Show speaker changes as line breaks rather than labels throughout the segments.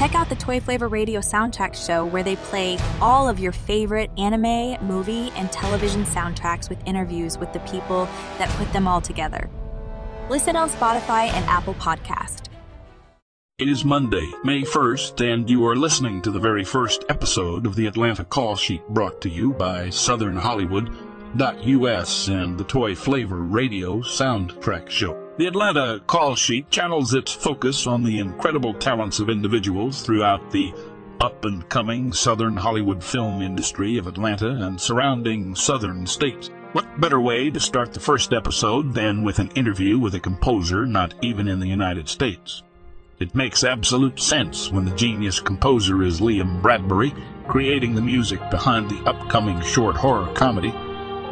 Check out the Toy Flavor Radio Soundtrack Show where they play all of your favorite anime, movie, and television soundtracks with interviews with the people that put them all together. Listen on Spotify and Apple Podcast.
It is Monday, May 1st, and you are listening to the very first episode of the Atlanta Call Sheet brought to you by Southern Hollywood. US and the Toy Flavor Radio Soundtrack Show. The Atlanta Call Sheet channels its focus on the incredible talents of individuals throughout the up and coming Southern Hollywood film industry of Atlanta and surrounding southern states. What better way to start the first episode than with an interview with a composer not even in the United States? It makes absolute sense when the genius composer is Liam Bradbury, creating the music behind the upcoming short horror comedy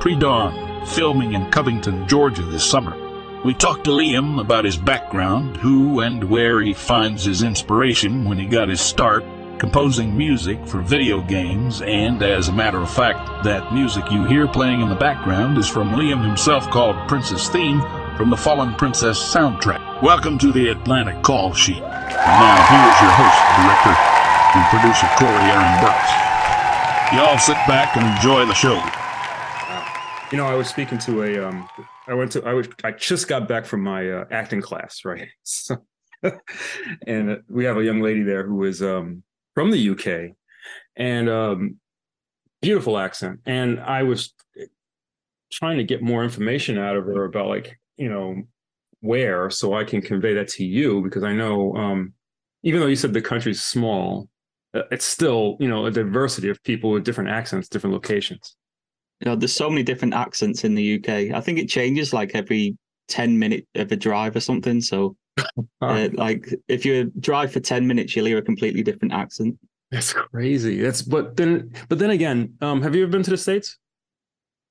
Pre-Dawn, filming in Covington, Georgia this summer. We talked to Liam about his background, who and where he finds his inspiration when he got his start composing music for video games, and as a matter of fact, that music you hear playing in the background is from Liam himself called Princess Theme from the Fallen Princess soundtrack. Welcome to the Atlanta Call Sheet. And now here's your host, director, and producer Corey Aaron Burks. Y'all sit back and enjoy the show.
You know, I was speaking to a. Um, I went to. I was. I just got back from my uh, acting class, right? So, and we have a young lady there who is um, from the UK, and um, beautiful accent. And I was trying to get more information out of her about, like, you know, where, so I can convey that to you because I know, um, even though you said the country's small, uh, it's still, you know, a diversity of people with different accents, different locations.
You know, there's so many different accents in the UK. I think it changes like every 10 minute of a drive or something. So, uh, like, if you drive for 10 minutes, you'll hear a completely different accent.
That's crazy. That's but then, but then again, um, have you ever been to the states?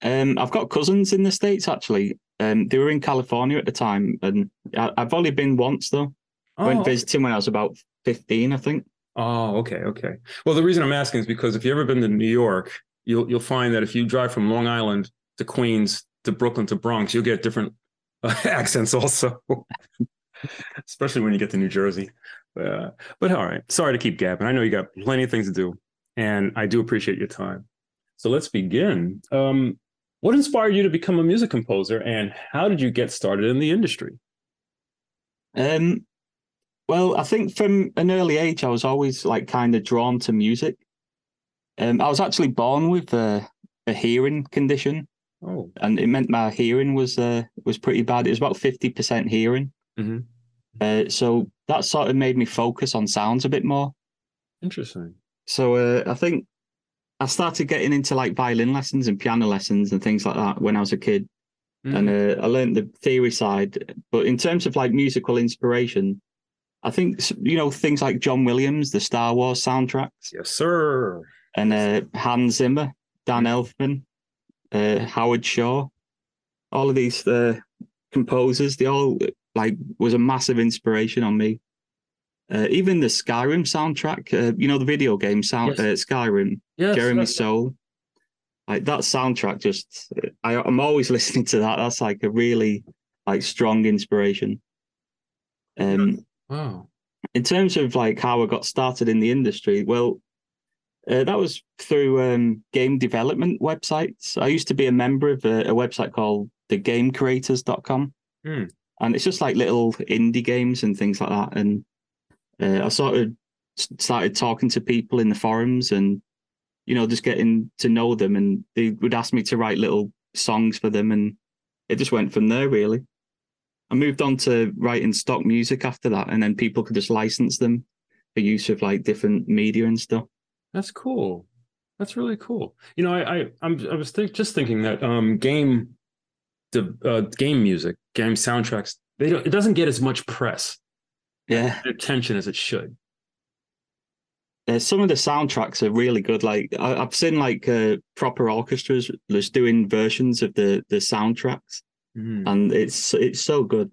Um, I've got cousins in the states actually. Um, they were in California at the time, and I, have only been once though. Oh. Went visiting when I was about 15, I think.
Oh, okay, okay. Well, the reason I'm asking is because if you've ever been to New York, you'll you'll find that if you drive from Long Island to Queens to Brooklyn to Bronx, you'll get different uh, accents also, especially when you get to New Jersey. Uh, but all right, sorry to keep gapping. I know you got plenty of things to do, and I do appreciate your time. So let's begin. Um, what inspired you to become a music composer, and how did you get started in the industry?
Um, well, I think from an early age, I was always like kind of drawn to music. Um, I was actually born with a, a hearing condition.
Oh.
And it meant my hearing was uh, was pretty bad. It was about fifty percent hearing.
Mm-hmm.
Uh, so that sort of made me focus on sounds a bit more.
Interesting.
So uh, I think I started getting into like violin lessons and piano lessons and things like that when I was a kid, mm-hmm. and uh, I learned the theory side. But in terms of like musical inspiration, I think you know things like John Williams, the Star Wars soundtracks.
Yes, sir
and uh, Hans Zimmer, Dan Elfman, uh, Howard Shore, all of these uh, composers, they all like was a massive inspiration on me. Uh, even the Skyrim soundtrack, uh, you know, the video game sound yes. Uh, Skyrim, yes, Jeremy Soule, like that soundtrack. Just I, I'm always listening to that. That's like a really like strong inspiration. Um,
wow.
In terms of like how I got started in the industry, well, uh, that was through um, game development websites. I used to be a member of a, a website called thegamecreators.com.
Mm.
And it's just like little indie games and things like that. And uh, I sort of started talking to people in the forums and, you know, just getting to know them. And they would ask me to write little songs for them. And it just went from there, really. I moved on to writing stock music after that. And then people could just license them for use of like different media and stuff.
That's cool. That's really cool. You know, I, I I'm I was think, just thinking that um game the uh, game music, game soundtracks, they don't it doesn't get as much press.
Yeah.
Attention as it should.
Uh, some of the soundtracks are really good. Like I, have seen like uh, proper orchestras just doing versions of the the soundtracks,
mm.
and it's it's so good.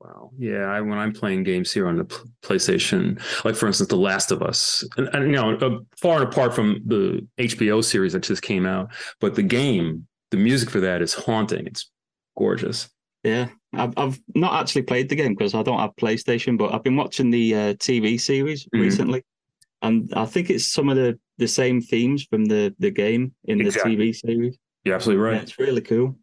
Wow. Yeah. I, when I'm playing games here on the PlayStation, like for instance, The Last of Us, and, and you know, uh, far and apart from the HBO series that just came out, but the game, the music for that is haunting. It's gorgeous.
Yeah. I've, I've not actually played the game because I don't have PlayStation, but I've been watching the uh, TV series
Mhm.
recently, and I think it's some of the, the same themes from the, the game in
Exactly.
the TV series.
You're absolutely
Yeah,
right.
it's really cool.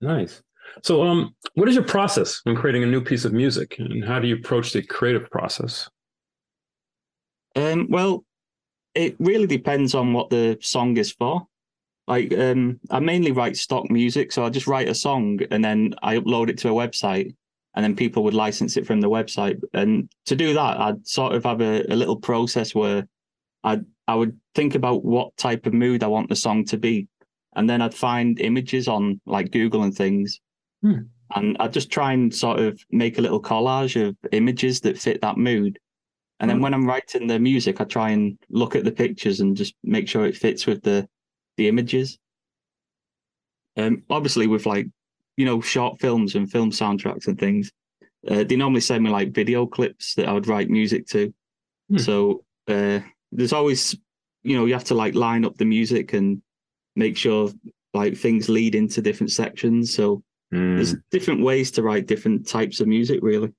Nice. So, um, what is your process when creating a new piece of music, and how do you approach the creative process?
Um, well, it really depends on what the song is for. Like, um, I mainly write stock music, so I just write a song and then I upload it to a website, and then people would license it from the website. And to do that, I'd sort of have a, a little process where I I would think about what type of mood I want the song to be, and then I'd find images on like Google and things,
Hmm.
and I'd just try and sort of make a little collage of images that fit that mood. And then when I'm writing the music, I try and look at the pictures and just make sure it fits with the the images. Um, obviously, with like you know short films and film soundtracks and things, uh, they normally send me like video clips that I would write music to.
Hmm.
So uh, there's always you know you have to like line up the music and make sure like things lead into different sections. So there's different ways to write different types of music, really.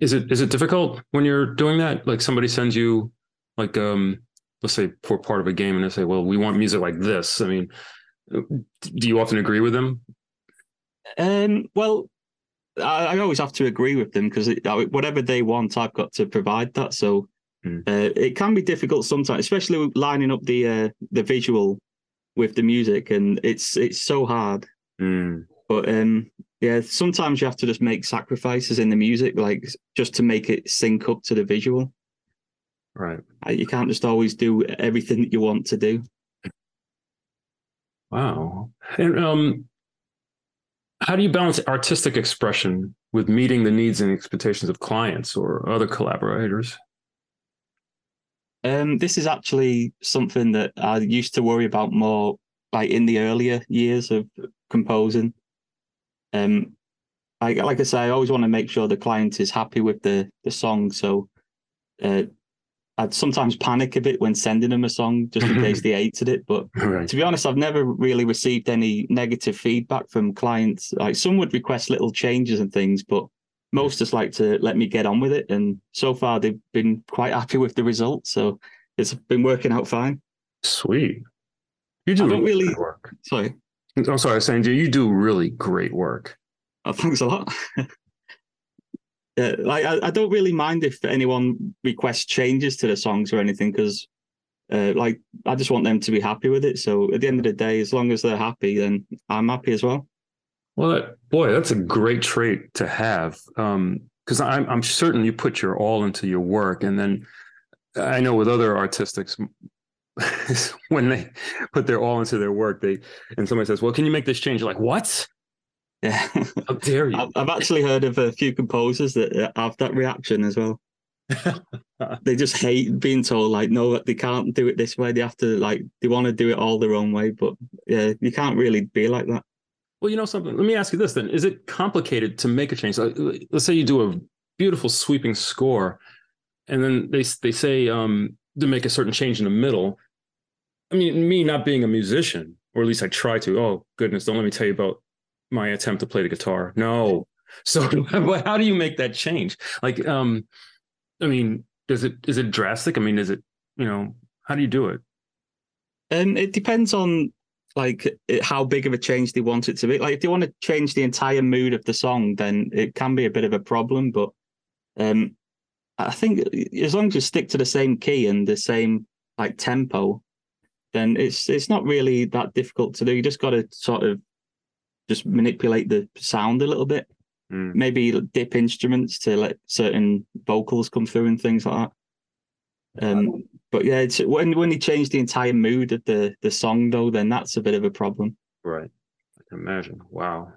Is it is it difficult when you're doing that? Like somebody sends you, like, um, let's say for part of a game, and they say, "Well, we want music like this." I mean, do you often agree with them?
Um, well, I, I always have to agree with them because whatever they want, I've got to provide that. So
Mm.
uh, it can be difficult sometimes, especially with lining up the uh, the visual with the music, and it's it's so hard.
Mm,
But um, yeah, sometimes you have to just make sacrifices in the music, like just to make it sync up to the visual.
right.
Uh, You can't just always do everything that you want to do.
Wow. And um, how do you balance artistic expression with meeting the needs and expectations of clients or other collaborators?
Um, this is actually something that I used to worry about more, like in the earlier years of composing. Um, like like I say, I always want to make sure the client is happy with the the song. So, uh, I'd sometimes panic a bit when sending them a song just in case they hated it. But
Right.
to be honest, I've never really received any negative feedback from clients. Like some would request little changes and things, but most just like to let me get on with it. And so far, they've been quite happy with the results. So it's been working out fine.
Sweet. You do
I don't really-
work.
Sorry,
I'm sorry, I was saying, you do really great work.
oh, thanks a lot. yeah, like I, I don't really mind if anyone requests changes to the songs or anything because. Uh, like I just want them to be happy with it. So at the end of the day, as long as they're happy, then I'm happy as well.
Well, that, boy, that's a great trait to have. Um, because I'm I'm certain you put your all into your work, and then I know with other artistics, when they put their all into their work, they and somebody says, "Well, can you make this change?" You're like, "What?
Yeah.
How dare you?"
I've, actually heard of a few composers that have that reaction as well. they just hate being told like, no, they can't do it this way. They have to like, they want to do it all their own way. But yeah, you can't really be like that.
Well, you know something. Let me ask you this then: Is it complicated to make a change? Like, let's say you do a beautiful sweeping score, and then they they say um, to make a certain change in the middle. I mean, me not being a musician, or at least I try to. Oh goodness, don't let me tell you about my attempt to play the guitar. No. So, how do you make that change? Like, um, I mean, does it is it drastic? I mean, is it you know how do you do it?
Um, it depends on like how big of a change they want it to be. Like if they want to change the entire mood of the song, then it can be a bit of a problem. But um, I think as long as you stick to the same key and the same like tempo, then it's it's not really that difficult to do. You just got to sort of just manipulate the sound a little bit.
Mm.
Maybe dip instruments to let certain vocals come through and things like that. Um, but yeah, it's when when you change the entire mood of the the song though, then that's a bit of a problem.
Right. I can imagine. Wow.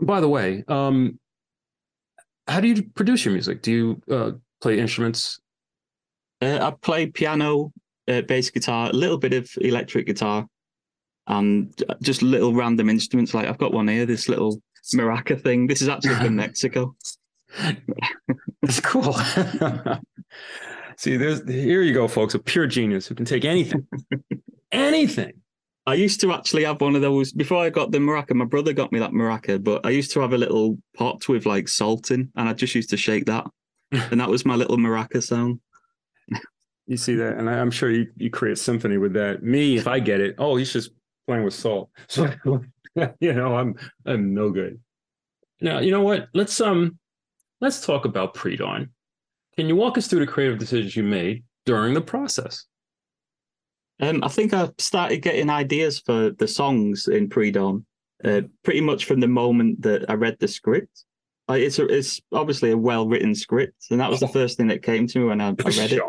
By the way, um, how do you produce your music? Do you uh, play instruments?
Uh, I play piano, uh, bass guitar, a little bit of electric guitar, and just little random instruments. Like I've got one here, this little maraca thing. This is actually from Mexico.
That's cool. See, there's here you go, folks. A pure genius who can take anything, anything,
I used to actually have one of those before I got the maraca. My brother got me that maraca, but I used to have a little pot with like salt in, and I just used to shake that, and that was my little maraca sound.
You see that, and I, I'm sure you, you create symphony with that. Me, if I get it, oh, he's just playing with salt. So you know, I'm I'm no good. Now, you know what? Let's um let's talk about pre-dawn. Can you walk us through the creative decisions you made during the process?
Um, I think I started getting ideas for the songs in pre-dawn uh, pretty much from the moment that I read the script. Uh, it's a, it's obviously a well written script, and that was the first thing that came to me when I, I read it.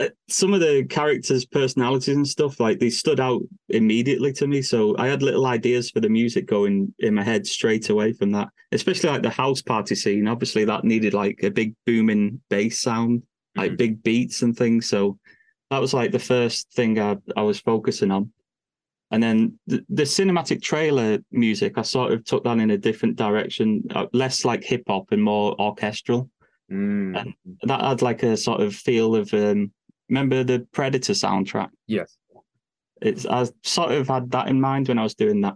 Uh, some of the characters' personalities and stuff like they stood out immediately to me. So I had little ideas for the music going in my head straight away from that. Especially like the house party scene. Obviously, that needed like a big booming bass sound, like mm-hmm. big beats and things. So that was like the first thing I, I was focusing on. And then the, the cinematic trailer music, I sort of took that in a different direction, uh, less like hip hop and more orchestral.
Mm.
And that had like a sort of feel of um, remember the Predator soundtrack?
Yes.
It's I sort of had that in mind when I was doing that.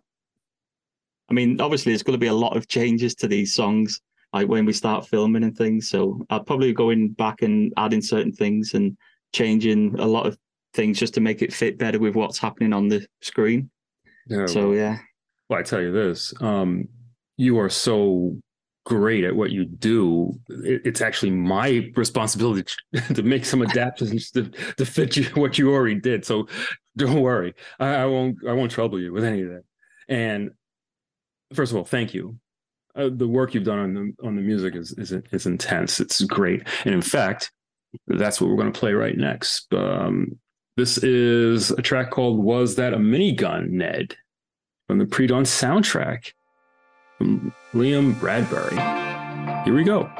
I mean, obviously, there's going to be a lot of changes to these songs, like when we start filming and things. So I'll probably be going back and adding certain things and changing a lot of things just to make it fit better with what's happening on the screen. Yeah, so
well,
yeah.
Well, I tell you this, um, you are so great at what you do, it's actually my responsibility to make some adaptations to, to fit you what you already did. So don't worry, I, I, won't I won't trouble you with any of that. And first of all, thank you. Uh, the work you've done on the on the music is, is is intense. It's great, and in fact, that's what we're going to play right next. Um, this is a track called "Was That a Minigun, Ned?" from the Pre-Dawn soundtrack Liam Bradbury. Here we go.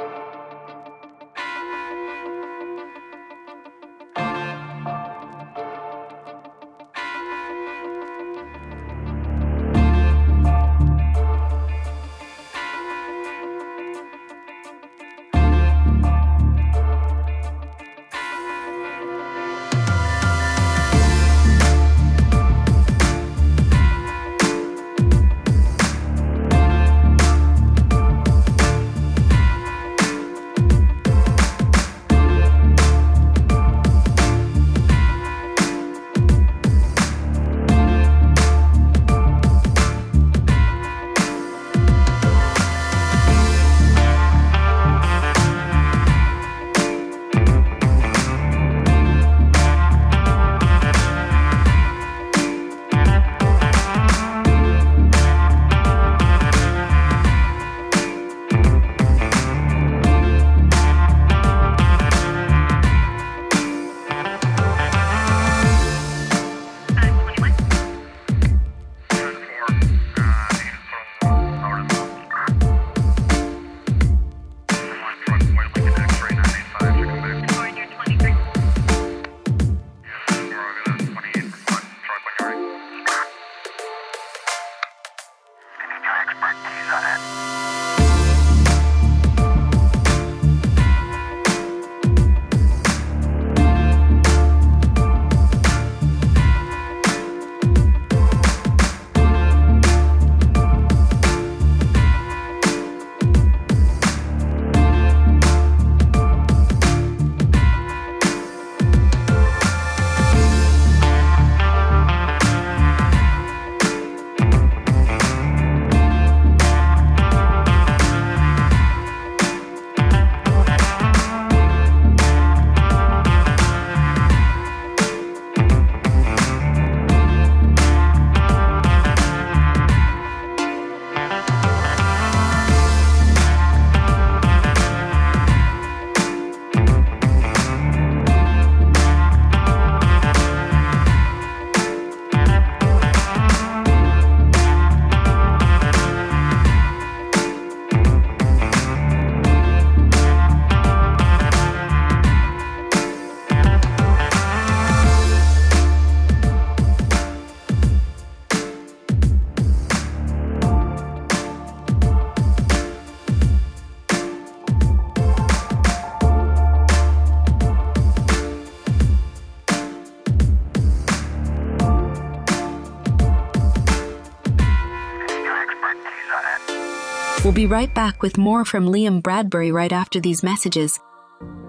Be right back with more from Liam Bradbury right after these messages.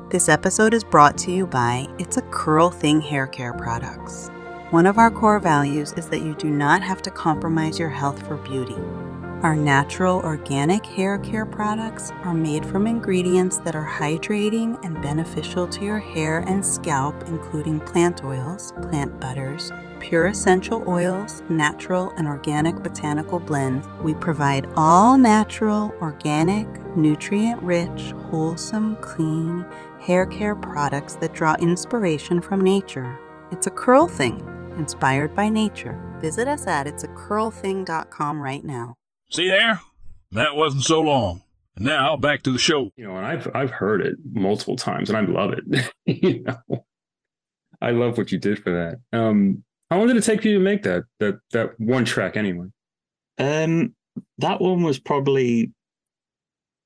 This episode is brought to you by It's a Curl Thing Hair Care Products. One of our core values is that you do not have to compromise your health for beauty. Our natural organic hair care products are made from ingredients that are hydrating and beneficial to your hair and scalp, including plant oils, plant butters, pure essential oils, natural and organic botanical blends. We provide all natural, organic, nutrient rich, wholesome, clean hair care products that draw inspiration from nature. It's a curl thing, inspired by nature. Visit us at itsacurlthing.com right now.
See there? That wasn't so long. And now back to the show.
You know, and I've I've heard it multiple times, and I love it. you know, I love what you did for that. Um, how long did it take you to make that that that one track anyway?
Um, that one was probably.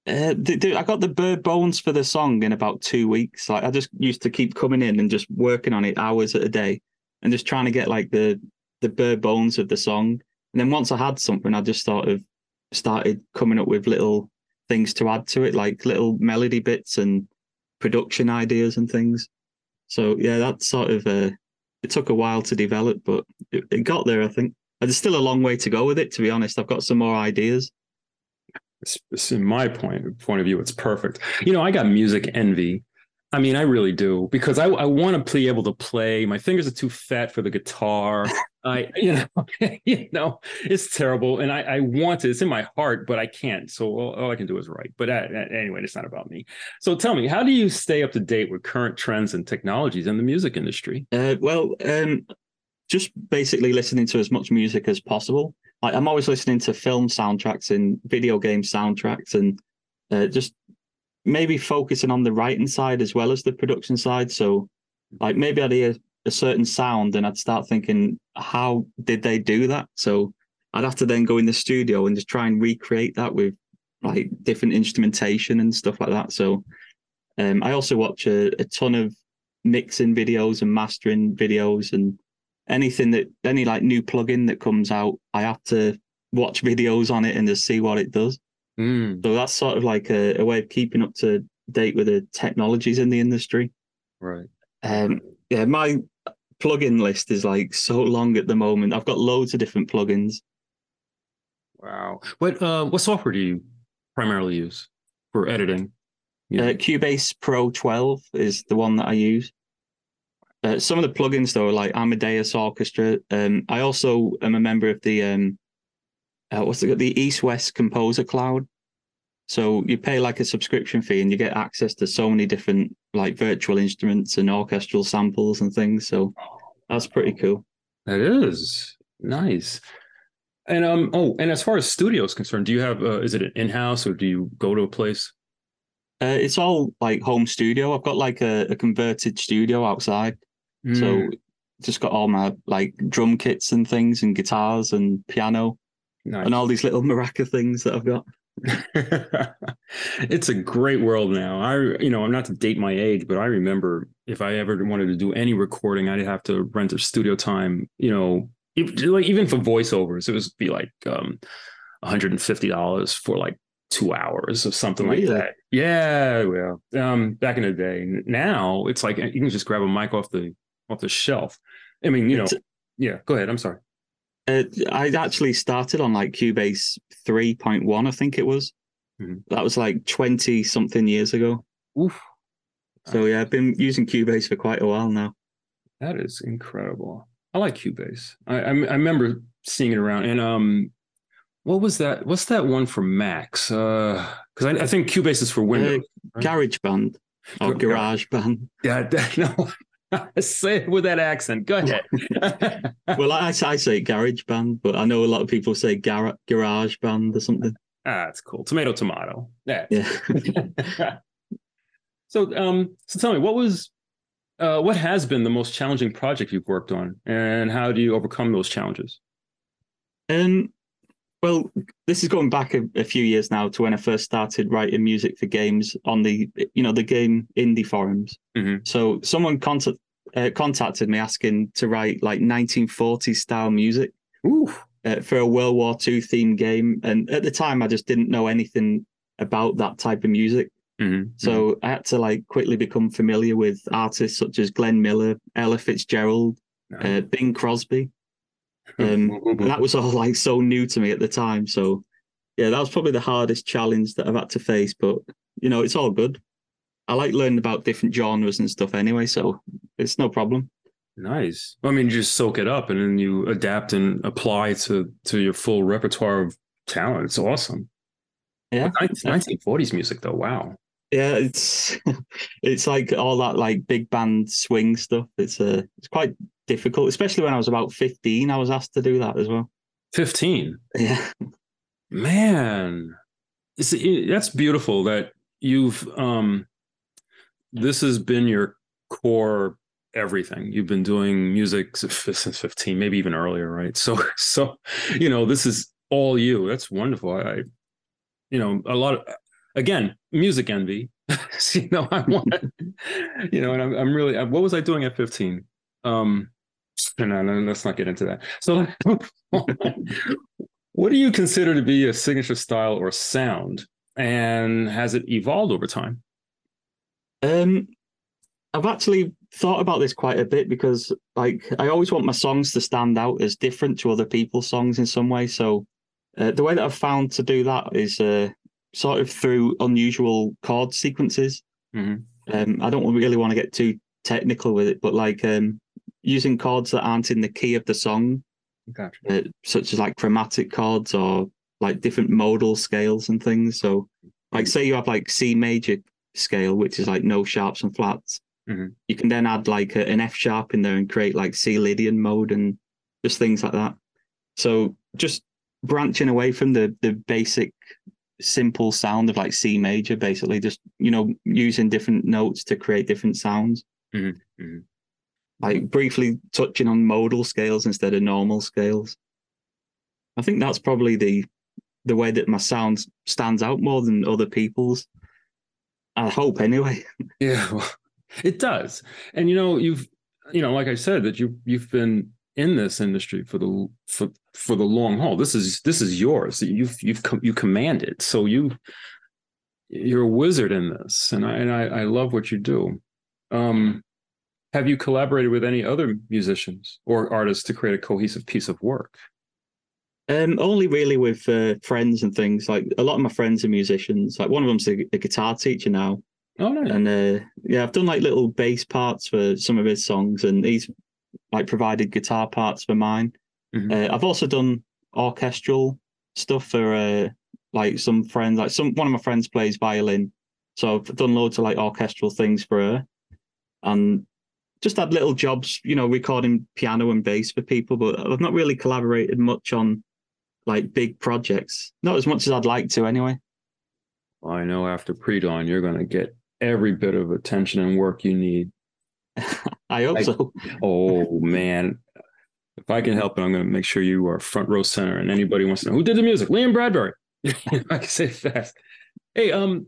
Uh, th- th- I got the bare bones for the song in about two weeks. Like I just used to keep coming in and just working on it hours at a day, and just trying to get like the the bare bones of the song. And then once I had something, I just sort of started coming up with little things to add to it, like little melody bits and production ideas and things. So yeah, that's sort of uh, it took a while to develop, but it, it got there. I think there's still a long way to go with it. To be honest, I've got some more ideas.
It's, it's in my point point of view, it's perfect. You know, I got music envy. I mean, I really do because I, I want to be able to play. My fingers are too fat for the guitar. I, you know, you know, it's terrible, and I, I want to. It's in my heart, but I can't. So all, all I can do is write. But uh, anyway, it's not about me. So tell me, how do you stay up to date with current trends and technologies in the music industry?
Uh, well, um, just basically listening to as much music as possible. Like I'm always listening to film soundtracks and video game soundtracks, and uh, just maybe focusing on the writing side as well as the production side. So, like maybe I'd hear a certain sound and I'd start thinking, how did they do that? So I'd have to then go in the studio and just try and recreate that with like different instrumentation and stuff like that. So um, I also watch a, a ton of mixing videos and mastering videos and anything that any like new plugin that comes out, I have to watch videos on it and just see what it does.
Mm,
So that's sort of like a, a way of keeping up to date with the technologies in the industry.
right.
Um, yeah, my plugin list is like so long at the moment. I've got loads of different plugins.
Wow. What uh, what software do you primarily use for editing? Yeah.
Uh, Cubase Pro 12 is the one that I use. Uh, some of the plugins though, are like Amadeus Orchestra. Um, I also am a member of the um, uh, what's it, the East West Composer Cloud. So you pay like a subscription fee and you get access to so many different like virtual instruments and orchestral samples and things. So that's pretty cool.
That is nice. And um oh, and as far as studio is concerned, do you have uh, is it an in-house or do you go to a place?
Uh, it's all like home studio. I've got like a, a converted studio outside.
Mm.
So just got all my like drum kits and things and guitars and piano
nice.
and all these little maraca things that I've got.
it's a great world now. I, you know, I'm not to date my age, but I remember if I ever wanted to do any recording, I'd have to rent a studio time. You know, like even for voiceovers, it was be like um, 150 dollars for like two hours or something like that. Yeah, well, um, back in the day. Now it's like you can just grab a mic off the off the shelf. I mean, you know,
It's-
yeah. Go ahead. I'm sorry.
Uh, I actually started on like Cubase 3.1, I think it was.
Mhm.
That was like 20 something years ago.
Oof.
So yeah, I've been using Cubase for quite a while now.
That is incredible. I like Cubase. I, I I remember seeing it around. And um, what was that? What's that one for Macs? Uh, because I, I think Cubase is for Windows. right?
GarageBand or
Gar-
GarageBand.
yeah, that, no. Say it with that accent. Go ahead.
Well, I, I say GarageBand, but I know a lot of people say gar- garage band or something.
ah, that's cool. Tomato, tomato. Yeah.
Yeah.
so, um, so tell me, what was, uh, what has been the most challenging project you've worked on, and how do you overcome those challenges?
Um, well, this is going back a, a few years now to when I first started writing music for games on the, you know, the game indie forums.
Mhm.
So someone contact, uh, contacted me asking to write like 1940s style music. Uh, for a World War II themed game, and at the time I just didn't know anything about that type of music.
Mhm.
So I had to like quickly become familiar with artists such as Glenn Miller, Ella Fitzgerald, uh, Bing Crosby. Um, and that was all like so new to me at the time. So yeah, that was probably the hardest challenge that I've had to face. But you know, it's all good. I like learning about different genres and stuff anyway, so it's no problem.
Nice. I mean, you just soak it up and then you adapt and apply to to your full repertoire of talent. It's awesome.
Yeah.
Nineteen forties music though. Wow.
Yeah, it's it's like all that like big band swing stuff. It's uh it's quite difficult, especially when I was about fifteen. I was asked to do that as well.
Fifteen.
Yeah,
Man. It, that's beautiful that you've um this has been your core everything. You've been doing music since 15, maybe even earlier, right? So so you know, this is all you. That's wonderful. I, I you know, a lot of again, music envy. you know, I want you know, and I'm I'm really what was I doing at 15? Um no, no, let's not get into that. So what do you consider to be a signature style or sound? And has it evolved over time?
Um, I've actually thought about this quite a bit because, like, I always want my songs to stand out as different to other people's songs in some way. So, uh, the way that I've found to do that is uh, sort of through unusual chord sequences.
Mhm.
Um, I don't really want to get too technical with it, but like um, using chords that aren't in the key of the song,
Gotcha.
uh, such as like chromatic chords or like different modal scales and things. So, like, say you have like C major scale, which is like no sharps and flats.
Mhm.
You can then add like a, an F sharp in there and create like C Lydian mode and just things like that. So, just branching away from the the basic simple sound of like C major, basically, just you know using different notes to create different sounds.
Mhm, mhm.
Like briefly touching on modal scales instead of normal scales. I think that's probably the the way that my sound stands out more than other people's. I hope anyway.
Yeah, well, it does. And you know, you've you know, like I said, that you you've been in this industry for the for for the long haul. This is this is yours. You've you've com- you command it. So you you're a wizard in this, and I and I, I love what you do. Um, have you collaborated with any other musicians or artists to create a cohesive piece of work?
Um, only really with uh, friends and things. Like a lot of my friends are musicians. Like one of them's a, a guitar teacher now,
Oh, nice.
and uh, yeah, I've done like little bass parts for some of his songs, and he's like provided guitar parts for mine.
Mhm.
Uh, I've also done orchestral stuff for uh, like some friends. Like some one of my friends plays violin, so I've done loads of like orchestral things for her, and just had little jobs, you know, recording piano and bass for people. But I've not really collaborated much on like big projects. Not as much as I'd like to, anyway.
I know after pre-dawn, you're going to get every bit of attention and work you need.
I hope so.
Oh man, if I can help it, I'm going to make sure you are front row center. And anybody wants to know who did the music, Liam Bradbury. I can say it fast. Hey, um,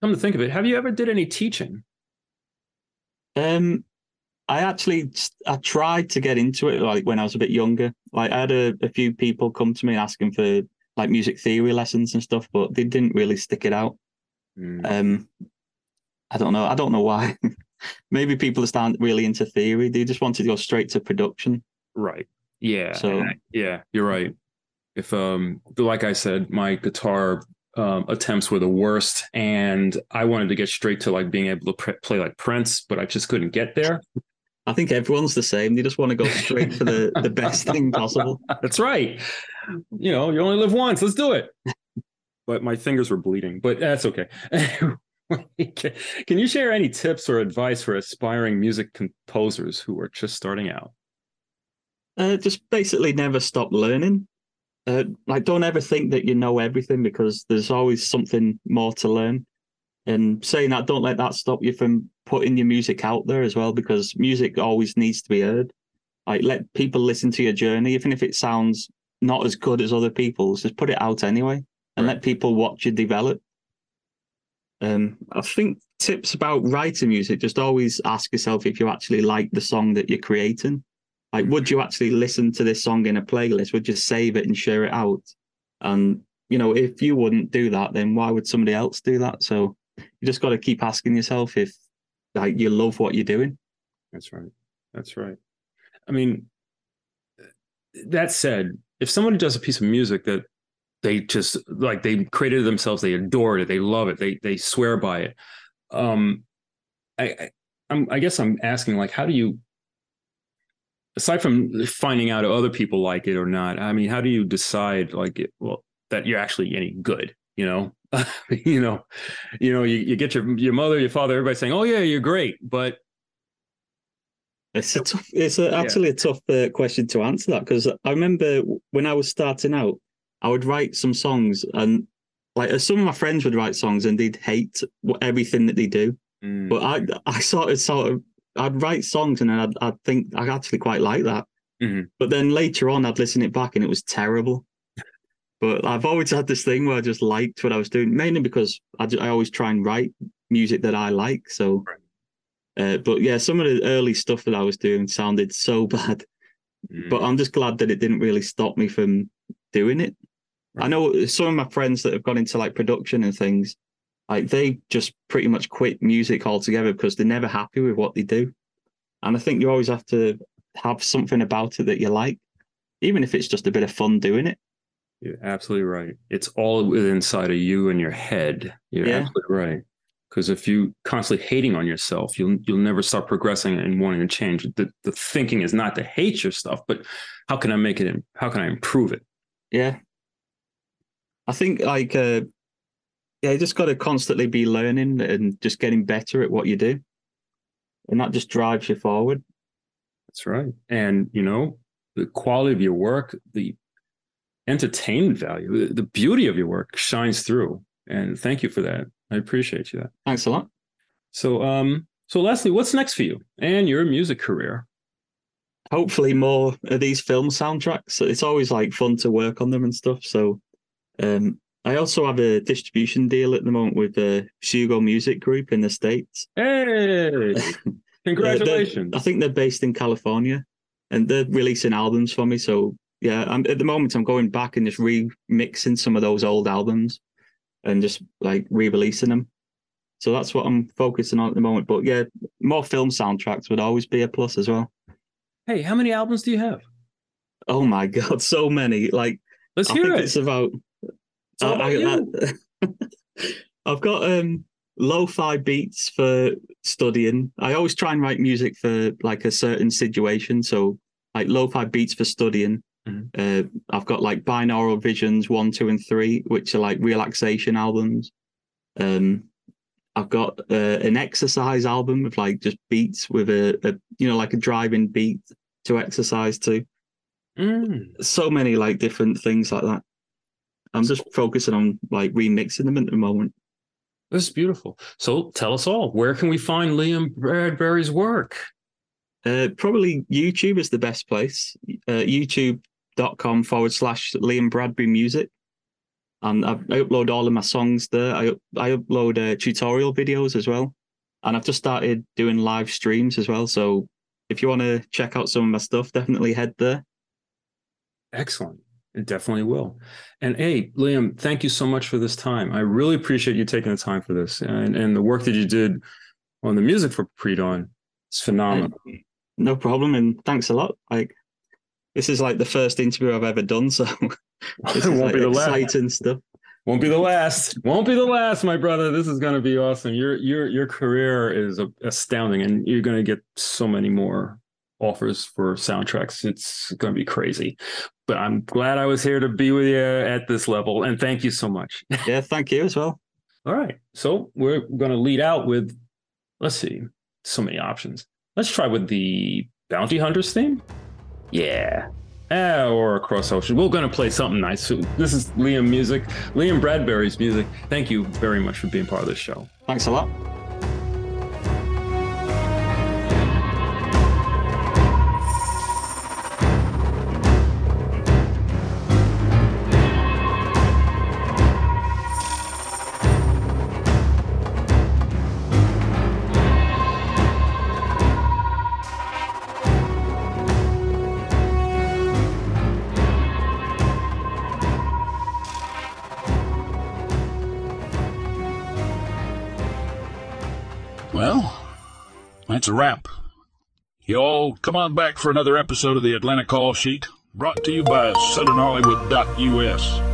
come to think of it, have you ever did any teaching?
Um, I actually I tried to get into it like when I was a bit younger. Like I had a, a few people come to me asking for like music theory lessons and stuff, but they didn't really stick it out.
Hmm.
Um, I don't know. I don't know why. Maybe people just aren't really into theory. They just wanted to go straight to production.
Right. Yeah.
So-
yeah, you're right. If um, like I said, my guitar um, attempts were the worst, and I wanted to get straight to like being able to pr- play like Prince, but I just couldn't get there.
I think everyone's the same. They just want to go straight for the, the best thing possible.
That's right. You know, you only live once. Let's do it. But my fingers were bleeding, but that's okay. can, can you share any tips or advice for aspiring music composers who are just starting out?
Uh, just basically never stop learning. Uh, like, don't ever think that you know everything because there's always something more to learn. And saying that, don't let that stop you from putting your music out there as well because music always needs to be heard. Like, let people listen to your journey, even if it sounds not as good as other people's, just put it out anyway and
Right.
let people watch you develop. Um, I think tips about writing music just always ask yourself if you actually like the song that you're creating Like, would you actually listen to this song in a playlist? Would you save it and share it out? And you know, if you wouldn't do that, then why would somebody else do that? So you just got to keep asking yourself if like you love what you're doing.
That's right. That's right. I mean, that said, if someone does a piece of music that they just like they created themselves, they adore it, they love it, they they swear by it. Um, I, I I'm I guess I'm asking like, how do you aside from finding out other people like it or not, I mean, how do you decide like it, well that you're actually any good? You know, you know, you know, you, you get your your mother, your father, everybody saying, "Oh yeah, you're great," but
it's a tough, it's a, actually yeah. a tough uh, question to answer that because I remember when I was starting out, I would write some songs and like some of my friends would write songs and they'd hate everything that they do, mm. but I I sort of sort of I'd write songs and I'd I'd think I actually quite like that, mm-hmm. but then later on I'd listen it back and it was terrible. But I've always had this thing where I just liked what I was doing, mainly because I, I always try and write music that I like. So, uh, but yeah, some of the early stuff that I was doing sounded so bad. Mm. But I'm just glad that it didn't really stop me from doing it. Right. I know some of my friends that have gone into like production and things, like they just pretty much quit music altogether because they're never happy with what they do. And I think you always have to have something about it that you like, even if it's just a bit of fun doing it.
You're absolutely right. It's all inside of you and your head. You're yeah. absolutely right. Because if you constantly hating on yourself, you'll you'll never start progressing and wanting to change. The the thinking is not to hate your stuff, but how can I make it? How can I improve it?
Yeah, I think like uh, yeah, you just got to constantly be learning and just getting better at what you do, and that just drives you forward.
That's right. And you know, the quality of your work, the entertainment value, the beauty of your work shines through. And thank you for that. I appreciate you that.
Thanks a lot.
So, um, so Leslie, what's next for you and your music career?
Hopefully, more of these film soundtracks. It's always like fun to work on them and stuff. So, um, I also have a distribution deal at the moment with the Hugo Music Group in the States.
Hey, congratulations!
I think they're based in California and they're releasing albums for me. So yeah, I'm, at the moment I'm going back and just remixing some of those old albums and just like re-releasing them. So that's what I'm focusing on at the moment. But yeah, more film soundtracks would always be a plus as well.
Hey, how many albums do you have?
Oh my god, so many! Like,
let's I hear it.
It's about.
It's uh, I,
have got um lo-fi beats for studying. I always try and write music for like a certain situation. So like lo-fi beats for studying Mm-hmm. Uh, I've got like binaural visions one, two, and three, which are like relaxation albums. Um, I've got uh, an exercise album of like just beats with a, a you know like a driving beat to exercise to. Mm. So many like different things like that. I'm just focusing on like remixing them at the moment.
This is beautiful. So tell us all, where can we find Liam Bradbury's work?
Uh, probably YouTube is the best place. Uh, YouTube dot com forward slash Liam Bradbury music. And I, I upload all of my songs there. I I upload uh, tutorial videos as well, and I've just started doing live streams as well. So if you want to check out some of my stuff, definitely head there.
Excellent. It definitely will. And hey, Liam, thank you so much for this time. I really appreciate you taking the time for this and, and the work that you did on the music for Pre-Dawn. It's phenomenal.
No problem. And thanks a lot. Like this is like the first interview I've ever done, so this won't like be the exciting last. stuff.
Won't be the last. Won't be the last, my brother. This is going to be awesome. Your your your career is astounding, and you're going to get so many more offers for soundtracks. It's going to be crazy. But I'm glad I was here to be with you at this level, and thank you so much.
Yeah, thank you as well.
All right, so we're going to lead out with, let's see, so many options. Let's try with the Bounty Hunters theme. Yeah. Eh, or across ocean. We're going to play something nice. This is Liam music, Liam Bradbury's music. Thank you very much for being part of this show.
Thanks a lot.
Wrap. Y'all, come on back for another episode of the Atlanta Call Sheet, brought to you by SouthernHollywood.us.